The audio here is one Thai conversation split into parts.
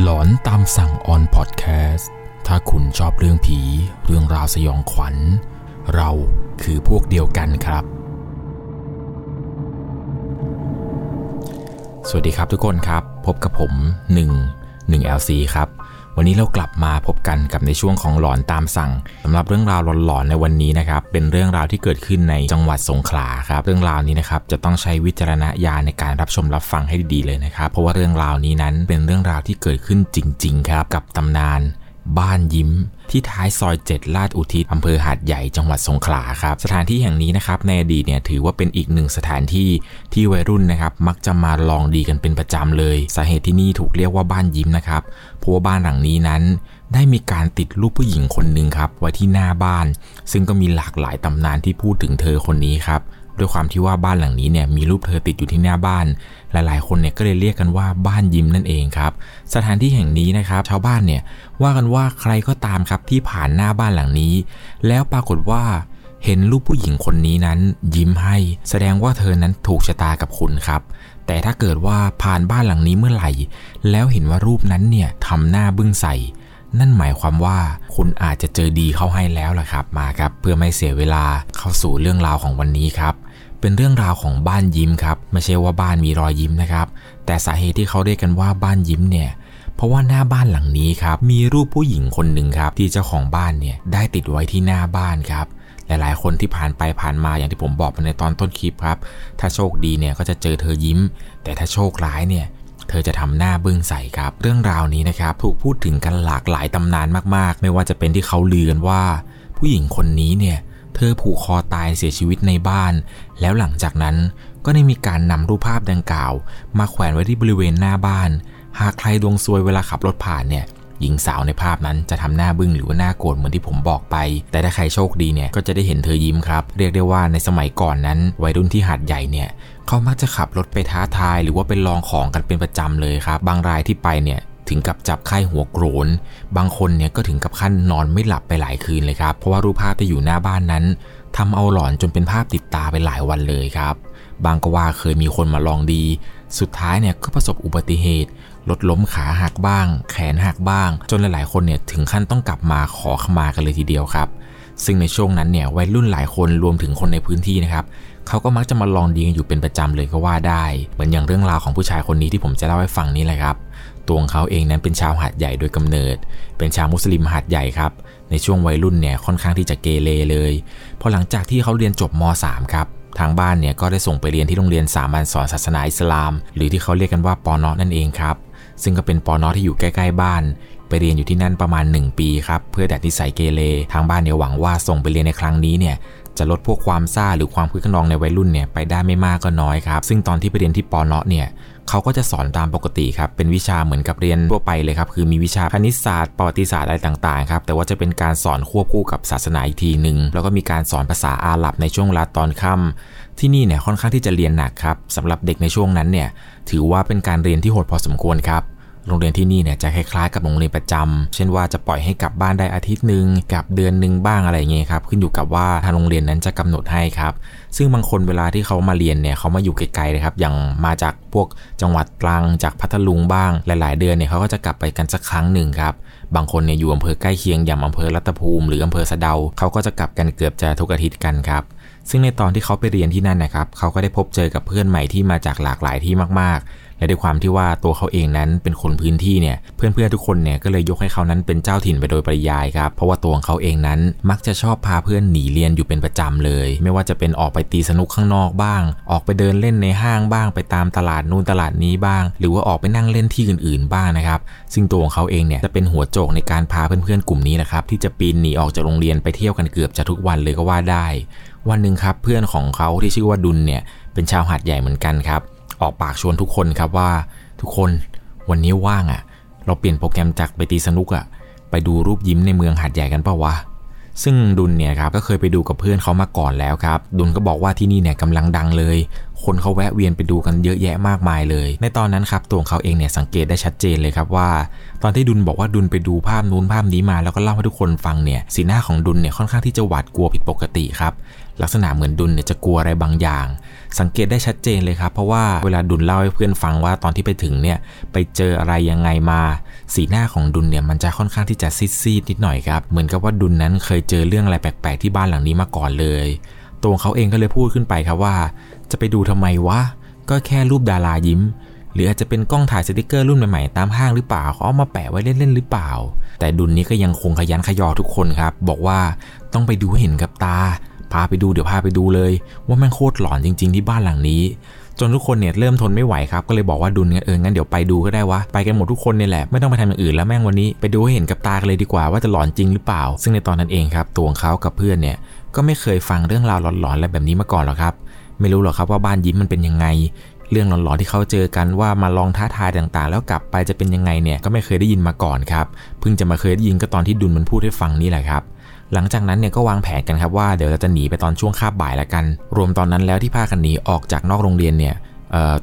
หลอนตามสั่งออนพอดแคสต์ ถ้าคุณชอบเรื่องผี เรื่องราวสยองขวัญ เราคือพวกเดียวกันครับ สวัสดีครับทุกคนครับ พบกับผม 1 1 LC ครับ วันนี้เรากลับมาพบกันกับในช่วงของหลอนตามสั่งสำหรับเรื่องราวหลอนๆในวันนี้นะครับ เป็นเรื่องราวที่เกิดขึ้นในจังหวัดสงขลาครับ เรื่องราวนี้นะครับจะต้องใช้วิจารณญาณในการรับชมรับฟังให้ดีๆเลยนะครับ เพราะว่าเรื่องราวนี้นั้นเป็นเรื่องราวที่เกิดขึ้นจริง ๆ ครับ กับตำนาน บ้านยิ้ม ที่ท้ายซอย 7 ลาดอุทิศอำเภอหาดใหญ่จังหวัดสงขลาครับ สถานที่แห่งนี้นะครับในอดีตเนี่ยถือว่าเป็นอีกหนึ่งสถานที่ที่วัยรุ่นนะครับมักจะมาลองดีกันเป็นประจำเลย สาเหตุที่นี่ถูกเรียกว่าบ้านยิ้มนะครับเพราะว่าบ้านหลังนี้นั้น ได้มีการติดรูปผู้หญิงคนหนึ่งครับไว้ที่หน้าบ้าน ซึ่งก็มีหลากหลายตำนานที่พูดถึงเธอคนนี้ครับ ด้วยความที่ว่าบ้านหลังนี้เนี่ยมีรูปเธอติดอยู่ที่หน้าบ้าน หลายๆ คนเนี่ยก็เลยเรียกกันว่าบ้านยิ้มนั่นเองครับ สถานที่แห่งนี้นะครับชาวบ้านเนี่ยว่ากันว่าใครก็ตามครับที่ผ่านหน้าบ้านหลังนี้ แล้วปรากฏว่าเห็นรูปผู้หญิงคนนี้นั้นยิ้มให้ แสดงว่าเธอนั้นถูกชะตากับคุณครับ แต่ถ้าเกิดว่าผ่านบ้านหลังนี้เมื่อไหร่ แล้วเห็นว่ารูปนั้นเนี่ยทำหน้าบึ้งใส่นั่นหมายความว่าคุณอาจจะเจอดีเข้าให้แล้วล่ะครับ มาครับ เพื่อไม่เสียเวลาเข้าสู่เรื่องราวของวันนี้ครับ เป็นเรื่องราวของบ้านยิ้มครับ ไม่ใช่ว่าบ้านมีรอยยิ้มนะครับ แต่สาเหตุที่เขาเรียกกันว่าบ้านยิ้มเนี่ย เพราะว่าหน้าบ้านหลังนี้ครับ มีรูปผู้หญิงคนหนึ่งครับ ที่เจ้าของบ้านเนี่ยได้ติดไว้ที่หน้าบ้านครับ หลายๆ คนที่ผ่านไปผ่านมาอย่างที่ผมบอกไปในตอนต้นคลิปครับ ถ้าโชคดีเนี่ยก็จะเจอเธอยิ้ม แต่ถ้าโชคร้ายเนี่ยเธอจะทำหน้าบึ้งใส่ครับ เรื่องราวนี้นะครับถูกพูดถึงกันหลากหลายตำนานมากๆ ไม่ว่าจะเป็นที่เขาลือกันว่า ผู้หญิงคนนี้เนี่ยเธอผูกคอตายเสียชีวิตในบ้าน แล้วหลังจากนั้นก็ได้มีการนำรูปภาพดังกล่าว มาแขวนไว้ที่บริเวณหน้าบ้าน หากใครดวงซวยเวลาขับรถผ่านเนี่ยหญิงสาวในภาพนั้นจะทำหน้าบึ้งหรือว่าหน้าโกรธเหมือนที่ผมบอกไป แต่ถ้าใครโชคดีเนี่ยก็จะได้เห็นเธอยิ้มครับ เรียกได้ว่าในสมัยก่อนนั้น วัยรุ่นที่หาดใหญ่เนี่ยเขามักจะขับรถไปท้าทาย หรือว่าไปลองของกันเป็นประจำเลยครับ บางรายที่ไปเนี่ยถึงกับจับไข้หัวโกรน บางคนเนี่ยก็ถึงกับขั้นนอนไม่หลับไปหลายคืนเลยครับ เพราะว่ารูปภาพที่อยู่หน้าบ้านนั้น ทำเอาหลอนจนเป็นภาพติดตาไปหลายวันเลยครับ บางก็ว่าเคยมีคนมาลองดี สุดท้ายเนี่ยก็ประสบอุบัติเหตุรถล้มขาหักบ้าง แขนหักบ้าง จนหลายๆ คนเนี่ยถึงขั้นต้องกลับมาขอขมากันเลยทีเดียวครับ ซึ่งในช่วงนั้นเนี่ยวัยรุ่นหลายคนรวมถึงคนในพื้นที่นะครับเขาก็มักจะมาลองดีกันอยู่เป็นประจำเลยก็ว่าได้ เหมือนอย่างเรื่องราวของผู้ชายคนนี้ที่ผมจะเล่าให้ฟังนี่แหละครับ ตัวของเขาเองนั้นเป็นชาวหาดใหญ่โดยกำเนิด เป็นชาวมุสลิมหาดใหญ่ครับ ในช่วงวัยรุ่นเนี่ยค่อนข้างที่จะเกเรเลยพอหลังจากที่เขาเรียนจบม .3 ครับทางบ้านเนี่ยก็ได้ส่งไปเรียนที่โรงเรียนสามัญสอนศาสนาอิสลาม หรือที่เขาเรียกกันว่าปอนอนั่นเองครับ ซึ่งก็เป็นปอนอที่อยู่ใกล้ๆบ้าน ไปเรียนอยู่ที่นั่นประมาณ 1 ปีครับ เพื่อดัดนิสัยเกเรทางบ้านเนี่ยหวังว่าส่งไปเรียนในครั้งนี้เนี่ยจะลดพวกความซ่าหรือความคึกขนองในวัยรุ่นเนี่ยไปได้ไม่มากก็น้อยครับ ซึ่งตอนที่ไปเรียนที่ปอนอเนี่ย เขาก็จะสอนตามปกติครับ เป็นวิชาเหมือนกับเรียนทั่วไปเลยครับ คือมีวิชาคณิตศาสตร์ ประวัติศาสตร์อะไรต่างๆครับ แต่ว่าจะเป็นการสอนควบคู่กับศาสนาอีกทีหนึ่ง แล้วก็มีการสอนภาษาอาหรับในช่วงเวลาตอนค่ำที่นี่เนี่ยค่อนข้างที่จะเรียนหนักครับสำหรับเด็กในช่วงนั้นเนี่ย ถือว่าเป็นการเรียนที่โหดพอสมควรครับ โรงเรียนที่นี่เนี่ยจะคล้ายๆกับโรงเรียนประจำเช่นว่าจะปล่อยให้กลับบ้านได้อาทิตย์หนึ่งกลับเดือนหนึ่งบ้างอะไรเงี้ยครับขึ้นอยู่กับว่าทางโรงเรียนนั้นจะกำหนดให้ครับซึ่งบางคนเวลาที่เขามาเรียนเนี่ยเขามาอยู่ไกลๆเลยครับอย่างมาจากพวกจังหวัดตรังจากพัทลุงบ้าง หลายๆ เดือนเนี่ยเขาก็จะกลับไปกันสักครั้งหนึ่งครับบางคนเนี่ยอยู่อำเภอใกล้เคียงอย่างอำเภอรัตภูมิ หรืออำเภอสะเดาเขาก็จะกลับกันเกือบจะทุกอาทิตย์กันครับซึ่งในตอนที่เขาไปเรียนที่นั่นนะครับเขาก็ได้พบเจอกับเพื่อนใหม่ที่มาจากหลากหลายที่มากๆ และด้วยความที่ว่าตัวเขาเองนั้นเป็นคนพื้นที่เนี่ยเพื่อนๆทุกคนเนี่ยก็เลยยกให้เขานั้นเป็นเจ้าถิ่นไปโดยปริยายครับเพราะว่าตัวของเขาเองนั้นมักจะชอบพาเพื่อนหนีเรียนอยู่เป็นประจำเลย ไม่ว่าจะเป็นออกไปตีสนุกข้างนอกบ้าง ออกไปเดินเล่นในห้างบ้าง ไปตามตลาดนู่นตลาดนี้บ้าง หรือว่าออกไปนั่งเล่นที่อื่นๆบ้างนะครับ ซึ่งตัวของเขาเองเนี่ยจะเป็นหัวโจกในการพาเพื่อนๆกลุ่มนี้นะครับที่จะปีนหนีออกจากโรงเรียนไปเที่ยวกันเกือบจะทุกวันเลยก็ว่าได้ วันหนึ่งครับเพื่อนของเขาที่ชื่อว่าดุลเนี่ยเป็นชาวหาดใหญ่เหมือนกันครับ ออกปากชวนทุกคนครับว่าทุกคนวันนี้ว่างอะ่ะ เราเปลี่ยนโปรแกรมจากไปตีสนุกอะ่ะ ไปดูรูปยิ้มในเมืองหาดใหญ่กันปะวะซึ่งดุลเนี่ยครับก็เคยไปดูกับเพื่อนเขามาก่อนแล้วครับ ดุลก็บอกว่าที่นี่เนี่ยกำลังดังเลย คนเขาแวะเวียนไปดูกันเยอะแยะมากมายเลย ในตอนนั้นครับตัวของเขาเองเนี่ยสังเกตได้ชัดเจนเลยครับว่า ตอนที่ดุลบอกว่าดุลไปดูภาพนู้นภาพนี้มาแล้วก็เล่าให้ทุกคนฟังเนี่ยสีหน้าของดุลเนี่ยค่อนข้างที่จะหวาดกลัวผิดปกติครับลักษณะเหมือนดุลเนี่ยจะกลัวอะไรบางอย่าง สังเกตได้ชัดเจนเลยครับ เพราะว่าเวลาดุลเล่าให้เพื่อนฟังว่าตอนที่ไปถึงเนี่ยไปเจออะไรยังไงมา สีหน้าของดุลเนี่ยมันจะค่อนข้างที่จะซีดๆนิดหน่อยครับเหมือนกับว่าดุลนั้นเคยเจอเรื่องอะไรแปลกๆที่บ้านหลังนี้มาก่อนเลยตัวเขาเองก็เลยพูดขึ้นไปครับว่า จะไปดูทำไมวะก็แค่รูปดารายิ้ม หรืออาจจะเป็นกล้องถ่ายสติกเกอร์รุ่นใหม่ๆตามห้างหรือเปล่าเขาเอามาแปะไว้เล่นๆหรือเปล่า แต่ดุลนี้ก็ยังคงขยันขยอทุกคนครับ บอกว่าต้องไปดูเห็นกับตา พาไปดูเดี๋ยวพาไปดูเลย ว่าแม่งโคตรหลอนจริง ๆ ที่บ้านหลังนี้ จนทุกคนเนี่ยเริ่มทนไม่ไหวครับ ก็เลยบอกว่าดุลเนี่ยเอองั้นเดี๋ยวไปดูก็ได้วะไปกันหมดทุกคนเนี่ยแหละไม่ต้องไปทำอย่างอื่นแล้วแม่งวันนี้ไปดูให้เห็นกับตากันเลยดีกว่าว่าจะหลอนจริงหรือเปล่า ซึ่งในตอนนั้นเองครับตัวของเขากับเพื่อนเนี่ยก็ไม่เคยฟังเรื่องราวหลอนๆอะไรแบบนี้มาก่อนหรอกครับไม่รู้หรอกครับว่าบ้านยิ้มมันเป็นยังไงเรื่องหลอนๆที่เขาเจอกันว่ามาลองท้าทายต่างๆ แล้วกลับไปจะเป็นยังไงเนี่ยก็ไม่เคยได้ยินมาก่อนครับเพิ่งจะมาเคยได้ยินก็ตอนที่ดุลมันพูดให้ฟังนี่แหละครับ หลังจากนั้นเนี่ยก็วางแผนกันครับว่าเดี๋ยวเราจะหนีไปตอนช่วงคาบบ่ายละกัน รวมตอนนั้นแล้วที่พากันหนีออกจากนอกโรงเรียนเนี่ย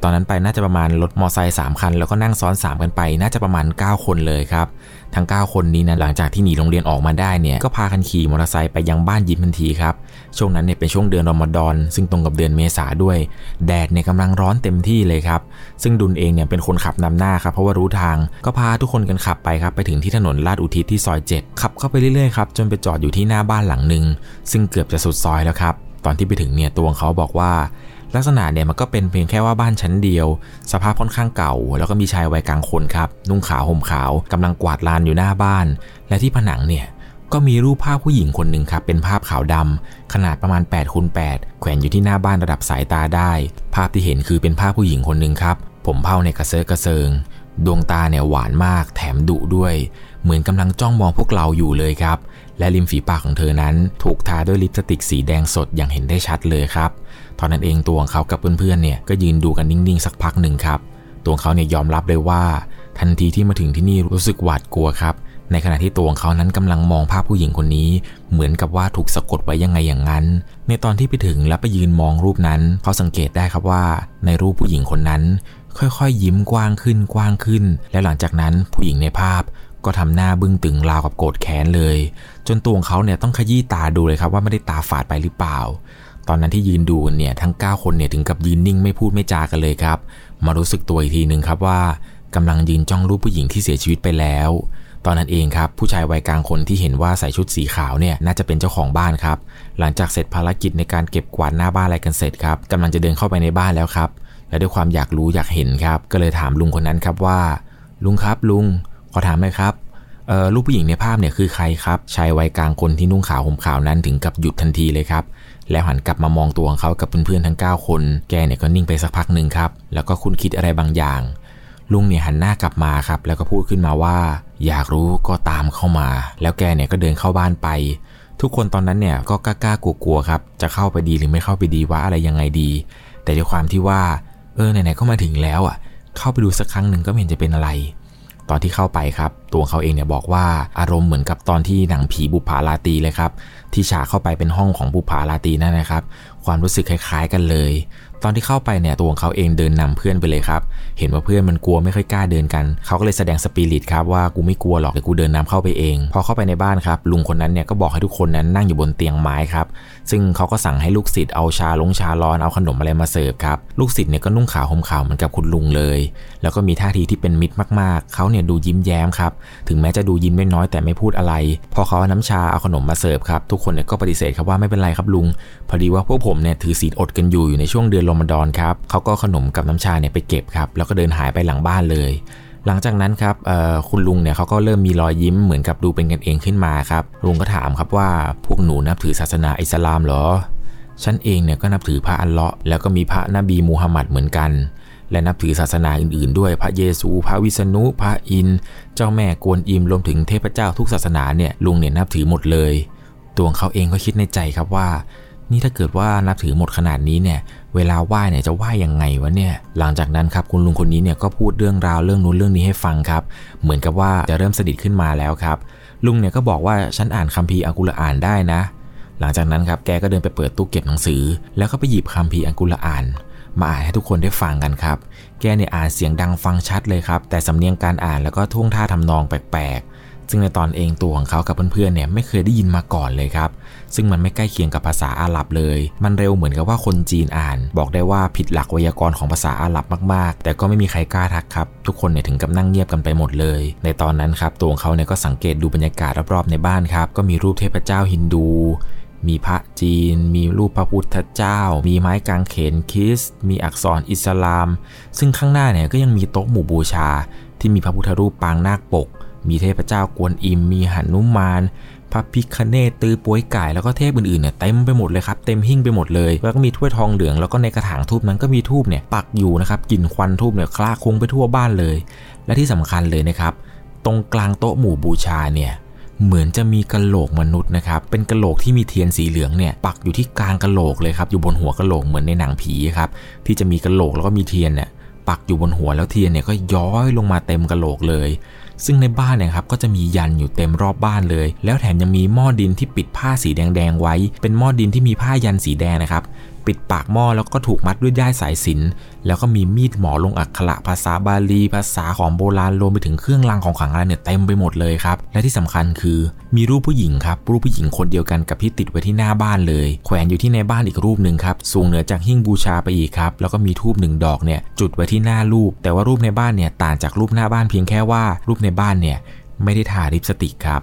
ตอนนั้นไปน่าจะประมาณรถมอไซค์สามคัน แล้วก็นั่งซ้อน 3 กันไป น่าจะประมาณ 9 คนเลยครับ ทั้ง 9 คนนี้นะหลังจากที่หนีโรงเรียนออกมาได้เนี่ย ก็พากันขี่มอเตอร์ไซค์ไปยังบ้านยิ้มทันทีครับ ช่วงนั้นเนี่ยเป็นช่วงเดือนรอมฎอน ซึ่งตรงกับเดือนเมษาด้วย แดดเนี่ยกำลังร้อนเต็มที่เลยครับ ซึ่งดุลเองเนี่ยเป็นคนขับนำหน้าครับ เพราะว่ารู้ทาง ก็พาทุกคนกันขับไปครับ ไปถึงที่ถนนลาดอุทิศที่ซอย7ขับเข้าไปเรื่อยๆครับ จนไปจอดอยู่ที่หน้าบ้านหลังหนึ่งซึ่งเกือบจะสุดซอยแล้วครับตอนที่ไปถึงเนี่ยตัวเขาบอกว่า ลักษณะเนี่ยมันก็เป็นเพียงแค่ว่าบ้านชั้นเดียว สภาพค่อนข้างเก่า แล้วก็มีชายวัยกลางคนครับ นุ่งขาวห่มขาวกำลังกวาดลานอยู่หน้าบ้าน และที่ผนังเนี่ยก็มีรูปภาพผู้หญิงคนหนึ่งครับเป็นภาพขาวดำขนาดประมาณ8คูณ8แขวนอยู่ที่หน้าบ้านระดับสายตาได้ ภาพที่เห็นคือเป็นภาพผู้หญิงคนหนึ่งครับ ผมเผ้าในกระเซาะกระเซิง ดวงตาเนี่ยหวานมาก แถมดุด้วย เหมือนกำลังจ้องมองพวกเราอยู่เลยครับ และริมฝีปากของเธอนั้น ถูกทาด้วยลิปสติกสีแดงสดอย่างเห็นได้ชัดเลยครับ ตอนนั้นเองตัวของเขากับเพื่อนๆเนี่ยก็ยืนดูกันนิ่งๆสักพักหนึ่งครับตัวเขาเนี่ยยอมรับเลยว่า ทันทีที่มาถึงที่นี่รู้สึกหวาดกลัวครับ ในขณะที่ตัวของเขานั้นกำลังมองภาพผู้หญิงคนนี้ เหมือนกับว่าถูกสะกดไว้ยังไงอย่างนั้น ในตอนที่ไปถึงและไปยืนมองรูปนั้นเขาสังเกตได้ครับว่า ในรูปผู้หญิงคนนั้น ค่อยๆยิ้มกว้างขึ้นกว้างขึ้น และหลังจากนั้นผู้หญิงในภาพก็ทำหน้าบึ้งตึงราวกับโกรธแค้นเลย จนตัวของเขาเนี่ยต้องขยี้ตาดูเลยครับว่าไม่ได้ตาฝาดไปหรือเปล่า ตอนนั้นที่ยืนดูเนี่ยทั้ง 9 คนเนี่ยถึงกับยืนนิ่งไม่พูดไม่จากันเลยครับ มารู้สึกตัวอีกทีหนึ่งครับว่ากำลังยืนจ้องรูปผู้หญิงที่เสียชีวิตไปแล้ว ตอนนั้นเองครับผู้ชายวัยกลางคนที่เห็นว่าใส่ชุดสีขาวเนี่ยน่าจะเป็นเจ้าของบ้านครับ หลังจากเสร็จภารกิจในการเก็บกวาดหน้าบ้านอะไรกันเสร็จครับกำลังจะเดินเข้าไปในบ้านแล้วครับ และด้วยความอยากรู้อยากเห็นครับ ก็เลยถามลุงคนนั้นครับว่า ลุงครับลุงขอถามหน่อยครับเออรูปผู้หญิงในภาพเนี่ยคือใครครับชายวัยกลางคนที่นุ่งขาวห่มขาวนั้นถึงกับหยุดทันทีเลยครับ แล้วหันกลับมามองตัวของเขากับเพื่อนๆทั้ง 9 คน แกเนี่ยก็นิ่งไปสักพักหนึ่งครับ แล้วก็คุณคิดอะไรบางอย่าง ลุงเนี่ยหันหน้ากลับมาครับ แล้วก็พูดขึ้นมาว่า อยากรู้ก็ตามเข้ามา แล้วแกเนี่ยก็เดินเข้าบ้านไป ทุกคนตอนนั้นเนี่ยก็กล้าๆกลัวๆครับ จะเข้าไปดีหรือไม่เข้าไปดีว่าอะไรยังไงดี แต่ด้วยความที่ว่า เออไหนๆก็มาถึงแล้วอะ เข้าไปดูสักครั้งหนึ่งก็ไม่เห็นจะเป็นอะไร ตอนที่เข้าไปครับ ตัวเขาเองเนี่ยบอกว่าอารมณ์เหมือนกับตอนที่หนังผีบุพาราตีเลยครับ ที่ฉากเข้าไปเป็นห้องของบุพาราตีนั่นนะครับ ความรู้สึกคล้าย ๆ กันเลย ตอนที่เข้าไปเนี่ยตัวของเขาเองเดินนำเพื่อนไปเลยครับ เห็นว่าเพื่อนมันกลัวไม่ค่อยกล้าเดินกัน เขาก็เลยแสดงสปิริตครับว่ากูไม่กลัวหรอกเดี๋ยวกูเดินนำเข้าไปเอง พอเข้าไปในบ้านครับลุงคนนั้นเนี่ยก็บอกให้ทุกคนนั้นนั่งอยู่บนเตียงไม้ครับ ซึ่งเขาก็สั่งให้ลูกศิษย์เอาชาลงชาร้อนเอาขนมอะไรมาเสิร์ฟครับ ลูกศิษย์เนี่ยก็นุ่งขาวห่มขาวเหมือนกับคุณลุงเลย แล้วก็มีท่าทีที่เป็นมิตรมากๆ เขาเนี่ยดูยิ้มแย้มครับ ถึงแม้จะดูยิ้มน้อยแต่ไม่พูดอะไร พอเขาเอาน้ำชาเอาขนมมาเสิร์ฟครับ ทุกคนเนี่ยก็ปฏิเสธครับว่าไม่เป็นไรครับลุง พอดีว่าพวกผมเนี่ยถือศีลอดกันอยู่อยู่ในช่วงเดือนมฎอนครับเขาก็ขนมกับน้ำชาเนี่ยไปเก็บครับแล้วก็เดินหายไปหลังบ้านเลย หลังจากนั้นครับคุณลุงเนี่ยเขาก็เริ่มมีรอยยิ้มเหมือนกับดูเป็นกันเองขึ้นมาครับลุงก็ถามครับว่าพวกหนูนับถือศาสนาอิสลามเหรอฉันเองเนี่ยก็นับถือพระอัลเลาะห์แล้วก็มีพระนบีมูฮัมหมัดเหมือนกัน และนับถือศาสนาอื่นๆ ด้วยพระเยซู พระวิษณุพระอิน เจ้าแม่กวนอิมรวมถึงเทพเจ้าทุกศาสนาเนี่ยลุงเนี่ยนับถือหมดเลย ตัวเขาเองก็คิดในใจครับว่า นี่ถ้าเกิดว่านับถือหมดขนาดนี้เนี่ยเวลาไหว้เนี่ยจะไหว้ยังไงวะเนี่ย หลังจากนั้นครับคุณลุงคนนี้เนี่ยก็พูดเรื่องราวเรื่องนู้นเรื่องนี้ให้ฟังครับ เหมือนกับว่าจะเริ่มสดิดขึ้นมาแล้วครับ ลุงเนี่ยก็บอกว่าฉันอ่านคัมภีร์อัลกุรอานได้นะ หลังจากนั้นครับแกก็เดินไปเปิดตู้เก็บหนังสือ แล้วก็ไปหยิบคัมภีร์อัลกุรอาน มาอ่านให้ทุกคนได้ฟังกันครับ แกเนี่ยอ่านเสียงดังฟังชัดเลยครับ แต่สำเนียงการอ่านแล้วก็ท่วงท่าทำนองแปลกๆ ซึ่งในตอนเองตัวของเขากับเพื่อนๆเนี่ยไม่เคยได้ยินมาก่อนเลยครับ ซึ่งมันไม่ใกล้เคียงกับภาษาอาหรับเลย มันเร็วเหมือนกับว่าคนจีนอ่าน บอกได้ว่าผิดหลักไวยากรณ์ของภาษาอาหรับมากๆ แต่ก็ไม่มีใครกล้าทักครับ ทุกคนเนี่ยถึงกับนั่งเงียบกันไปหมดเลย ในตอนนั้นครับตัวของเขาเนี่ยก็สังเกตดูบรรยากาศรอบๆในบ้านครับ ก็มีรูปเทพเจ้าฮินดู มีพระจีน มีรูปพระพุทธเจ้า มีไม้กางเขนคิส มีอักษรอิสลาม ซึ่งข้างหน้าเนี่ยก็ยังมีโต๊ะหมู่บูชา ที่มีพระพุทธรูปปางนาคปก มีเทพเจ้ากวนอิม มีหันุมานพระพิคเนตตือป่วยไก่แล้วก็เทพอื่นๆเนี่ยเต็มไปหมดเลยครับเต็มหิ้งไปหมดเลย แล้วก็มีถ้วยทองเหลืองแล้วก็ในกระถางทูบนั้นก็มีทูบเนี่ยปักอยู่นะครับกลิ่นควันทูบเนี่ยคลาคลุ้งไปทั่วบ้านเลย และที่สำคัญเลยนะครับ ตรงกลางโต๊ะหมู่บูชาเนี่ยเหมือนจะมีกะโหลกมนุษย์นะครับ เป็นกะโหลกที่มีเทียนสีเหลืองเนี่ยปักอยู่ที่กลางกะโหลกเลยครับ อยู่บนหัวกะโหลกเหมือนในหนังผีครับ ที่จะมีกะโหลกแล้วก็มีเทียนเนี่ยปักอยู่บนหัวแล้วเทียนเนี่ยก็ย้อยลงมาเต็มกะโหลกเลย ซึ่งในบ้านเนี่ยครับก็จะมียันอยู่เต็มรอบบ้านเลย แล้วแถมยังมีหม้อดินที่ปิดผ้าสีแดงๆไว้ เป็นหม้อดินที่มีผ้ายันสีแดงนะครับ ปิดปากหม้อแล้วก็ถูกมัดด้วยด้ายสายสินแล้วก็มีมีดหมอลงอักขระภาษาบาลี ภาษาของโบราณรวมไปถึงเครื่องรางของขลังอะไรเนี่ยเต็มไปหมดเลยครับ และที่สำคัญคือมีรูปผู้หญิงครับ รูปผู้หญิงคนเดียวกันกับที่ติดไว้ที่หน้าบ้านเลย แขวนอยู่ที่ในบ้านอีกรูปหนึ่งครับ สูงเหนือจากหิ้งบูชาไปอีกครับ แล้วก็มีทูบหนึ่งดอกเนี่ยจุดไว้ที่หน้ารูป แต่ว่ารูปในบ้านเนี่ยต่างจากรูปหน้าบ้านเพียงแค่ว่ารูปในบ้านเนี่ยไม่ได้ทาลิปสติกครับ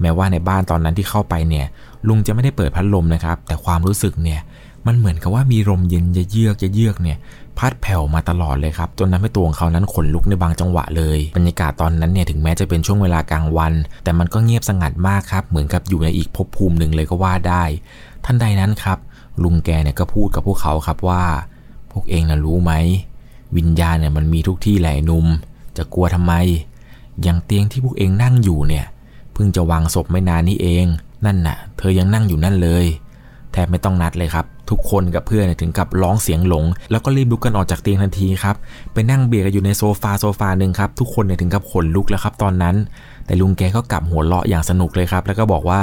แม้ว่าในบ้านตอนนั้นที่เข้าไปเนี่ยลุงจะไม่ได้เปิดพัดลมนะครับ แต่ความรู้สึกเนี่ย มันเหมือนกับว่ามีลมเย็นเยือกเยือกเนี่ยพัดแผ่วมาตลอดเลยครับจนทำให้ตัวของเขานั้นขนลุกในบางจังหวะเลยบรรยากาศตอนนั้นเนี่ยถึงแม้จะเป็นช่วงเวลากลางวัน แต่มันก็เงียบสงัดมากครับ เหมือนกับอยู่ในอีกภพภูมิหนึ่งเลยก็ว่าได้ ท่านใดนั้นครับ ลุงแกเนี่ยก็พูดกับพวกเขาครับว่า พวกเองนะรู้ไหมวิญญาณเนี่ยมันมีทุกที่แหละนุ่มจะกลัวทำไม อย่างเตียงที่พวกเองนั่งอยู่เนี่ยเพิ่งจะวางศพไม่นานนี้เอง นั่นน่ะ เธอยังนั่งอยู่นั่นเลยแทบไม่ต้องนัดเลยครับ ทุกคนกับเพื่อนถึงกับร้องเสียงหลง แล้วก็รีบลุกกันออกจากเตียงทันทีครับไปนั่งเบียดกันอยู่ในโซฟาโซฟาหนึ่งครับทุกคนเนี่ยถึงกับขนลุกแล้วครับตอนนั้น แต่ลุงแกก็กลับหัวเราะอย่างสนุกเลยครับแล้วก็บอกว่า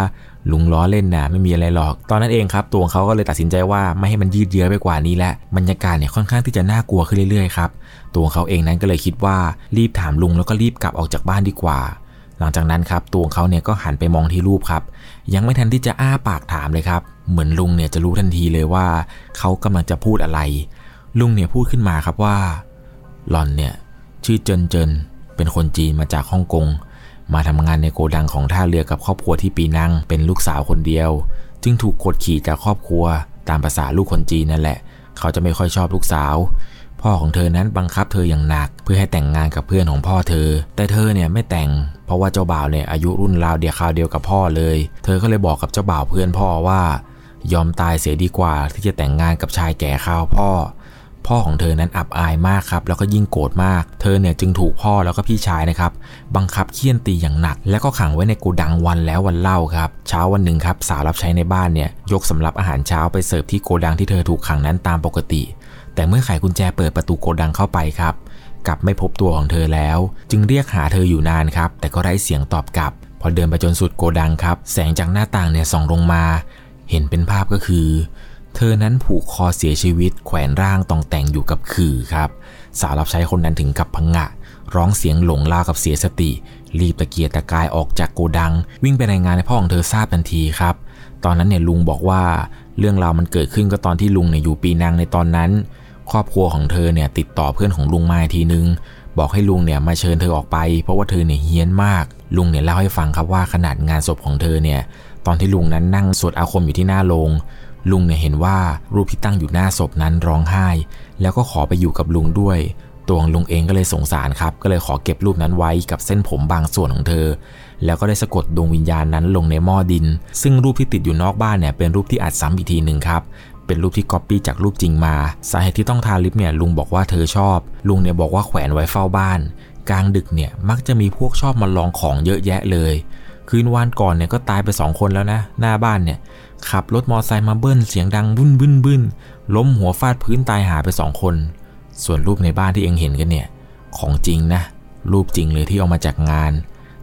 ลุงล้อเล่นนะไม่มีอะไรหรอก ตอนนั้นเองครับตัวเขาก็เลยตัดสินใจว่าไม่ให้มันยืดเยื้อไปกว่านี้และบรรยากาศเนี่ยค่อนข้างที่จะน่ากลัวขึ้นเรื่อยๆครับตัวเขาเองนั้นก็เลยคิดว่ารีบถามลุงแล้วก็รีบกลับออกจากบ้านดีกว่า หลังจากนั้นครับตัวเขาเนี่ยก็หันไปมองที่รูปครับ ยังไม่ทันที่จะอ้าปากถามเลยครับ เหมือนลุงเนี่ยจะรู้ทันทีเลยว่าเขากำลังจะพูดอะไร ลุงเนี่ยพูดขึ้นมาครับว่าหลอนเนี่ยชื่อเจินเจินเป็นคนจีนมาจากฮ่องกง มาทำงานในโกดังของท่าเรือกับครอบครัวที่ปีนังเป็นลูกสาวคนเดียว จึงถูกกดขี่จากครอบครัวตามภาษาลูกคนจีนนั่นแหละ เขาจะไม่ค่อยชอบลูกสาว พ่อของเธอนั้นบังคับเธออย่างหนัก เพื่อให้แต่งงานกับเพื่อนของพ่อเธอ แต่เธอเนี่ยไม่แต่ง เพราะว่าเจ้าบ่าวเนี่ยอายุรุ่นราวเดียวคราวเดียวกับพ่อเลย เธอก็เลยบอกกับเจ้าบ่าวเพื่อนพ่อว่า ยอมตายเสียดีกว่าที่จะแต่งงานกับชายแก่ข้าวพ่อ พ่อของเธอนั้นอับอายมากครับแล้วก็ยิ่งโกรธมาก เธอเนี่ยจึงถูกพ่อแล้วก็พี่ชายนะครับบังคับเคี่ยนตีอย่างหนัก แล้วก็ขังไว้ในโกดังวันแล้ววันเล่าครับเช้าวันหนึ่งครับสาวรับใช้ในบ้านเนี่ยยกสำรับอาหารเช้าไปเสิร์ฟที่โกดังที่เธอถูกขังนั้นตามปกติ แต่เมื่อไขกุญแจเปิดประตูโกดังเข้าไปครับกลับไม่พบตัวของเธอแล้ว จึงเรียกหาเธออยู่นานครับ แต่ก็ไร้เสียงตอบกลับ พอเดินไปจนสุดโกดังครับ แสงจากหน้าต่างเนี่ยส่องลงมา เห็นเป็นภาพก็คือ เธอนั้นผูกคอเสียชีวิตแขวนร่างตองแต่งอยู่กับขื่อครับ สาวรับใช้คนนั้นถึงกับพังงะ ร้องเสียงหลงล่ากับเสียสติ รีบตะเกียกตะกายออกจากโกดัง วิ่งไปรายงานให้พ่อของเธอทราบทันทีครับ ตอนนั้นเนี่ยลุงบอกว่าเรื่องราวมันเกิดขึ้นก็ตอนที่ลุงเนี่ยอยู่ปีนังในตอนนั้น ครอบครัวของเธอเนี่ยติดต่อเพื่อนของลุงมาทีนึงบอกให้ลุงเนี่ยมาเชิญเธอออกไป เพราะว่าเธอเนี่ยเฮี้ยนมาก ลุงเนี่ยเล่าให้ฟังครับว่าขนาดงานศพของเธอเนี่ยตอนที่ลุงนั้นนั่งสวดอาคมอยู่ที่หน้าโรง ลุงเนี่ยเห็นว่ารูปที่ตั้งอยู่หน้าศพนั้นร้องไห้ แล้วก็ขอไปอยู่กับลุงด้วยตัวลุงเองก็เลยสงสารครับ ก็เลยขอเก็บรูปนั้นไว้กับเส้นผมบางส่วนของเธอ แล้วก็ได้สะกดดวงวิญญาณนั้นลงในหม้อดิน ซึ่งรูปที่ติดอยู่นอกบ้านเนี่ยเป็นรูปที่อัดซ้ำอีกทีหนึ่งครับเป็นรูปที่ก๊อปปี้จากรูปจริงมาสาเหตุที่ต้องทาลิปเนี่ยลุงบอกว่าเธอชอบ ลุงเนี่ยบอกว่าแขวนไว้เฝ้าบ้าน กลางดึกเนี่ยมักจะมีพวกชอบมาลองของเยอะแยะเลย คืนวานก่อนเนี่ยก็ตายไปสองคนแล้วนะ หน้าบ้านเนี่ย ขับรถมอไซค์มาเบิ้ลเสียงดังบึ้นบึ้นบึ้นล้มหัวฟาดพื้นตายหาไปสองคน ส่วนรูปในบ้านที่เองเห็นกันเนี่ย ของจริงนะ รูปจริงเลยที่เอามาจากงาน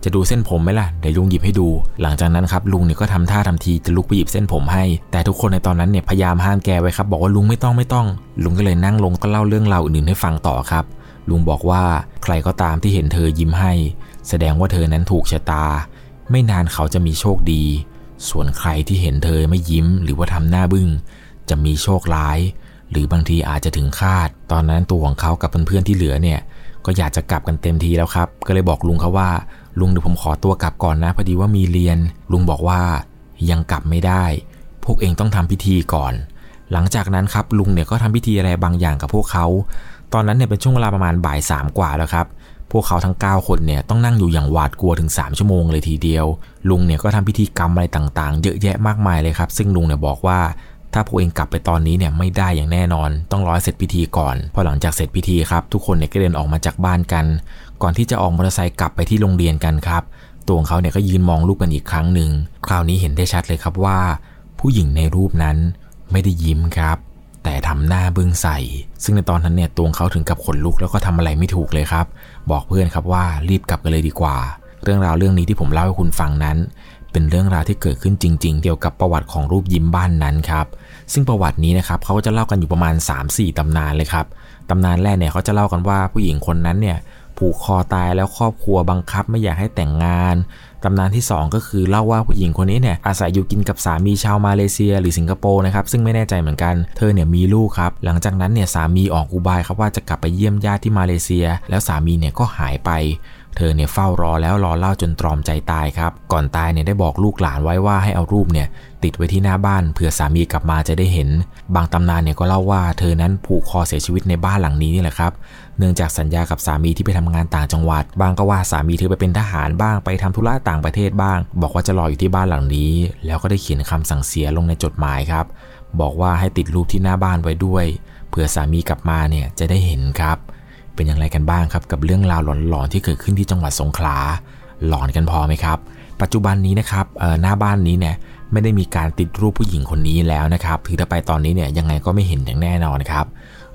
จะดูเส้นผมไหมล่ะเดี๋ยวลุงหยิบให้ดู หลังจากนั้นครับลุงเนี่ยก็ทำท่าทำทีจะลุกไปหยิบเส้นผมให้ แต่ทุกคนในตอนนั้นเนี่ยพยายามห้ามแกไว้ครับบอกว่าลุงไม่ต้องไม่ต้อง ลุงก็เลยนั่งลงก็เล่าเรื่องราวอื่นๆให้ฟังต่อครับลุงบอกว่าใครก็ตามที่เห็นเธอยิ้มให้ แสดงว่าเธอนั้นถูกชะตา ไม่นานเขาจะมีโชคดี ส่วนใครที่เห็นเธอไม่ยิ้มหรือว่าทำหน้าบึง้ง จะมีโชคร้าย หรือบางทีอาจจะถึงคาด ตอนนั้นตัวของเขากับเพื่อนๆที่เหลือเนี่ยก็อยากจะกลับกันเต็มทีแล้วครับ ก็เลยบอกลุงเขาว่า ลุงเดี๋ยวผมขอตัวกลับก่อนนะพอดีว่ามีเรียน ลุงบอกว่ายังกลับไม่ได้ พวกเองต้องทำพิธีก่อน หลังจากนั้นครับลุงเนี่ยก็ทำพิธีอะไรบางอย่างกับพวกเขา ตอนนั้นเนี่ยเป็นช่วงเวลาประมาณบ่ายสามกว่าแล้วครับ พวกเขาทั้ง 9 คนเนี่ยต้องนั่งอยู่อย่างหวาดกลัวถึง 3 ชั่วโมงเลยทีเดียว ลุงเนี่ยก็ทำพิธีกรรมอะไรต่างๆ เยอะแยะมากมายเลยครับ ซึ่งลุงเนี่ยบอกว่า ถ้าพวกเองกลับไปตอนนี้เนี่ยไม่ได้อย่างแน่นอน ต้องรอเสร็จพิธีก่อน พอหลังจากเสร็จพิธีครับ ทุกคนเนี่ยก็เดินออกมาจากบ้านกัน ก่อนที่จะออกมอเตอร์ไซค์กลับไปที่โรงเรียนกันครับ ตัวของเขาเนี่ยก็ยืนมองรูปกันอีกครั้งหนึ่ง คราวนี้เห็นได้ชัดเลยครับว่า ผู้หญิงในรูปนั้นไม่ได้ยิ้มครับแต่ทำหน้าบึ้งใส่ ซึ่งในตอนนั้นเนี่ยตัวเขาถึงกับขนลุกแล้วก็ทำอะไรไม่ถูกเลยครับ บอกเพื่อนครับว่ารีบกลับกันเลยดีกว่า เรื่องราวเรื่องนี้ที่ผมเล่าให้คุณฟังนั้น เป็นเรื่องราวที่เกิดขึ้นจริง ๆ เกี่ยวกับประวัติของรูปยิ้มบ้านนั้นครับซึ่งประวัตินี้นะครับเขาก็จะเล่ากันอยู่ประมาณ 3-4 ตำนานเลยครับตำนานแรกเนี่ยเขาจะเล่ากันว่าผู้หญิงคนนั้นเนี่ย ผูกคอตายแล้วครอบครัวบังคับไม่อยากให้แต่งงาน ตำนานที่ 2 ก็คือเล่าว่าผู้หญิงคนนี้เนี่ยอาศัยอยู่กินกับสามีชาวมาเลเซียหรือสิงคโปร์นะครับซึ่งไม่แน่ใจเหมือนกัน เธอเนี่ยมีลูกครับ หลังจากนั้นเนี่ยสามีออกอุบายครับว่าจะกลับไปเยี่ยมญาติที่มาเลเซีย แล้วสามีเนี่ยก็หายไป เธอเนี่ยเฝ้ารอแล้วรอเล่าจนตรอมใจตายครับ ก่อนตายเนี่ยได้บอกลูกหลานไว้ว่าให้เอารูปเนี่ยติดไว้ที่หน้าบ้านเผื่อสามีกลับมาจะได้เห็น บางตำนานเนี่ยก็เล่าว่าเธอนั้นผูกคอเสียชีวิตในบ้านหลังนี้นี่แหละครับ เนื่องจากสัญญากับสามีที่ไปทำงานต่างจังหวัด บางก็ว่าสามีเธอไปเป็นทหารบ้างไปทำธุระต่างประเทศบ้าง บอกว่าจะรออยู่ที่บ้านหลังนี้ แล้วก็ได้เขียนคำสั่งเสียลงในจดหมายครับ บอกว่าให้ติดรูปที่หน้าบ้านไว้ด้วย เผื่อสามีกลับมาเนี่ยจะได้เห็นครับ เป็นอย่างไรกันบ้างครับกับเรื่องราวหลอนๆที่เกิดขึ้นที่จังหวัดสงขลา หลอนกันพอไหมครับ ปัจจุบันนี้นะครับหน้าบ้านนี้เนี่ยไม่ได้มีการติดรูปผู้หญิงคนนี้แล้วนะครับถือถ้าไปตอนนี้เนี่ยยังไงก็ไม่เห็นอย่างแน่นอนครับ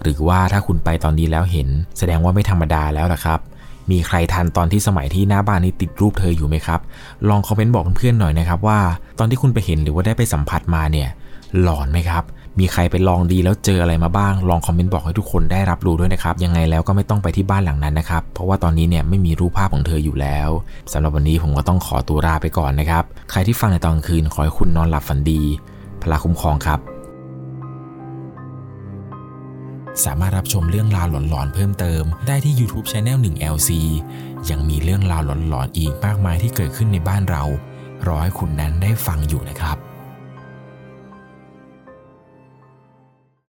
หรือว่าถ้าคุณไปตอนนี้แล้วเห็น แสดงว่าไม่ธรรมดาแล้วล่ะครับ มีใครทันตอนที่สมัยที่หน้าบ้านนี้ติดรูปเธออยู่ไหมครับ ลองคอมเมนต์บอกเพื่อนๆหน่อยนะครับว่า ตอนที่คุณไปเห็นหรือว่าได้ไปสัมผัสมาเนี่ย หลอนไหมครับ มีใครไปลองดีแล้วเจออะไรมาบ้าง ลองคอมเมนต์บอกให้ทุกคนได้รับรู้ด้วยนะครับ ยังไงแล้วก็ไม่ต้องไปที่บ้านหลังนั้นนะครับ เพราะว่าตอนนี้เนี่ยไม่มีรูปภาพของเธออยู่แล้วสำหรับวันนี้ผมก็ต้องขอตัวลาไปก่อนนะครับ ใครที่ฟังในตอนคืนขอให้คุณนอนหลับฝันดี พลาคุ้มครองครับ สามารถรับชมเรื่องราวหลอนๆเพิ่มเติม ได้ที่ YouTube Channel 1 LC ยังมีเรื่องราวหลอนๆอีกมากมายที่เกิดขึ้นในบ้านเรา รอให้คุณนั้นได้ฟังอยู่นะครับ